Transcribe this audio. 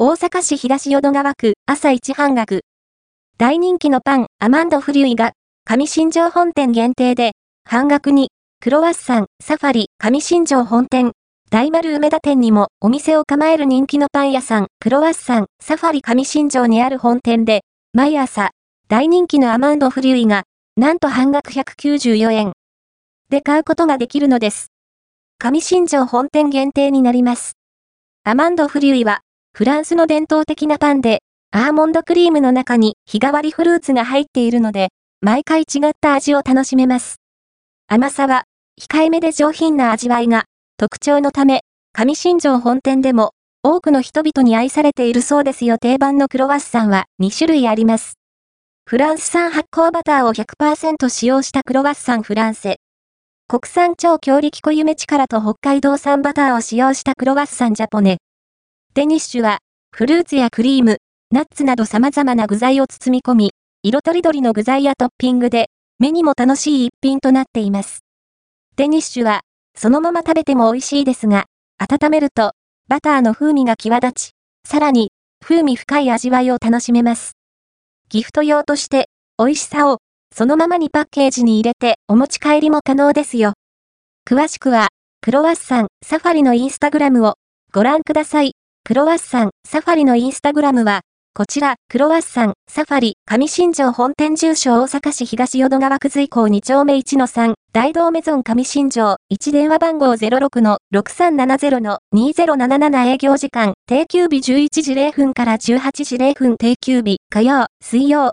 大阪市東淀川区朝一半額。大人気のパン、アマンドフリュイが、上新庄本店限定で、半額に、クロワッサン、サファリ、上新庄本店、大丸梅田店にもお店を構える人気のパン屋さん、クロワッサン、サファリ上新庄にある本店で、毎朝、大人気のアマンドフリュイが、なんと半額194円。で買うことができるのです。上新庄本店限定になります。アマンドフリュイは、フランスの伝統的なパンで、アーモンドクリームの中に日替わりフルーツが入っているので、毎回違った味を楽しめます。甘さは、控えめで上品な味わいが特徴のため、上新庄本店でも多くの人々に愛されているそうですよ定番のクロワッサンは2種類あります。フランス産発酵バターを100%使用したクロワッサンフランセ。国産超強力濃ゆめ力と北海道産バターを使用したクロワッサンジャポネ。デニッシュは、フルーツやクリーム、ナッツなど様々な具材を包み込み、色とりどりの具材やトッピングで、目にも楽しい一品となっています。デニッシュは、そのまま食べても美味しいですが、温めると、バターの風味が際立ち、さらに、風味深い味わいを楽しめます。ギフト用として、美味しさを、そのままにパッケージに入れてお持ち帰りも可能ですよ。詳しくは、クロワッサン、サファリのインスタグラムをご覧ください。クロワッサン、サファリのインスタグラムは、こちら、クロワッサン、サファリ、上新庄本店住所大阪市東淀川区随行2丁目1の3、大道メゾン上新庄、1電話番号06-6370-2077営業時間、定休日11時0分から18時0分定休日、火曜、水曜、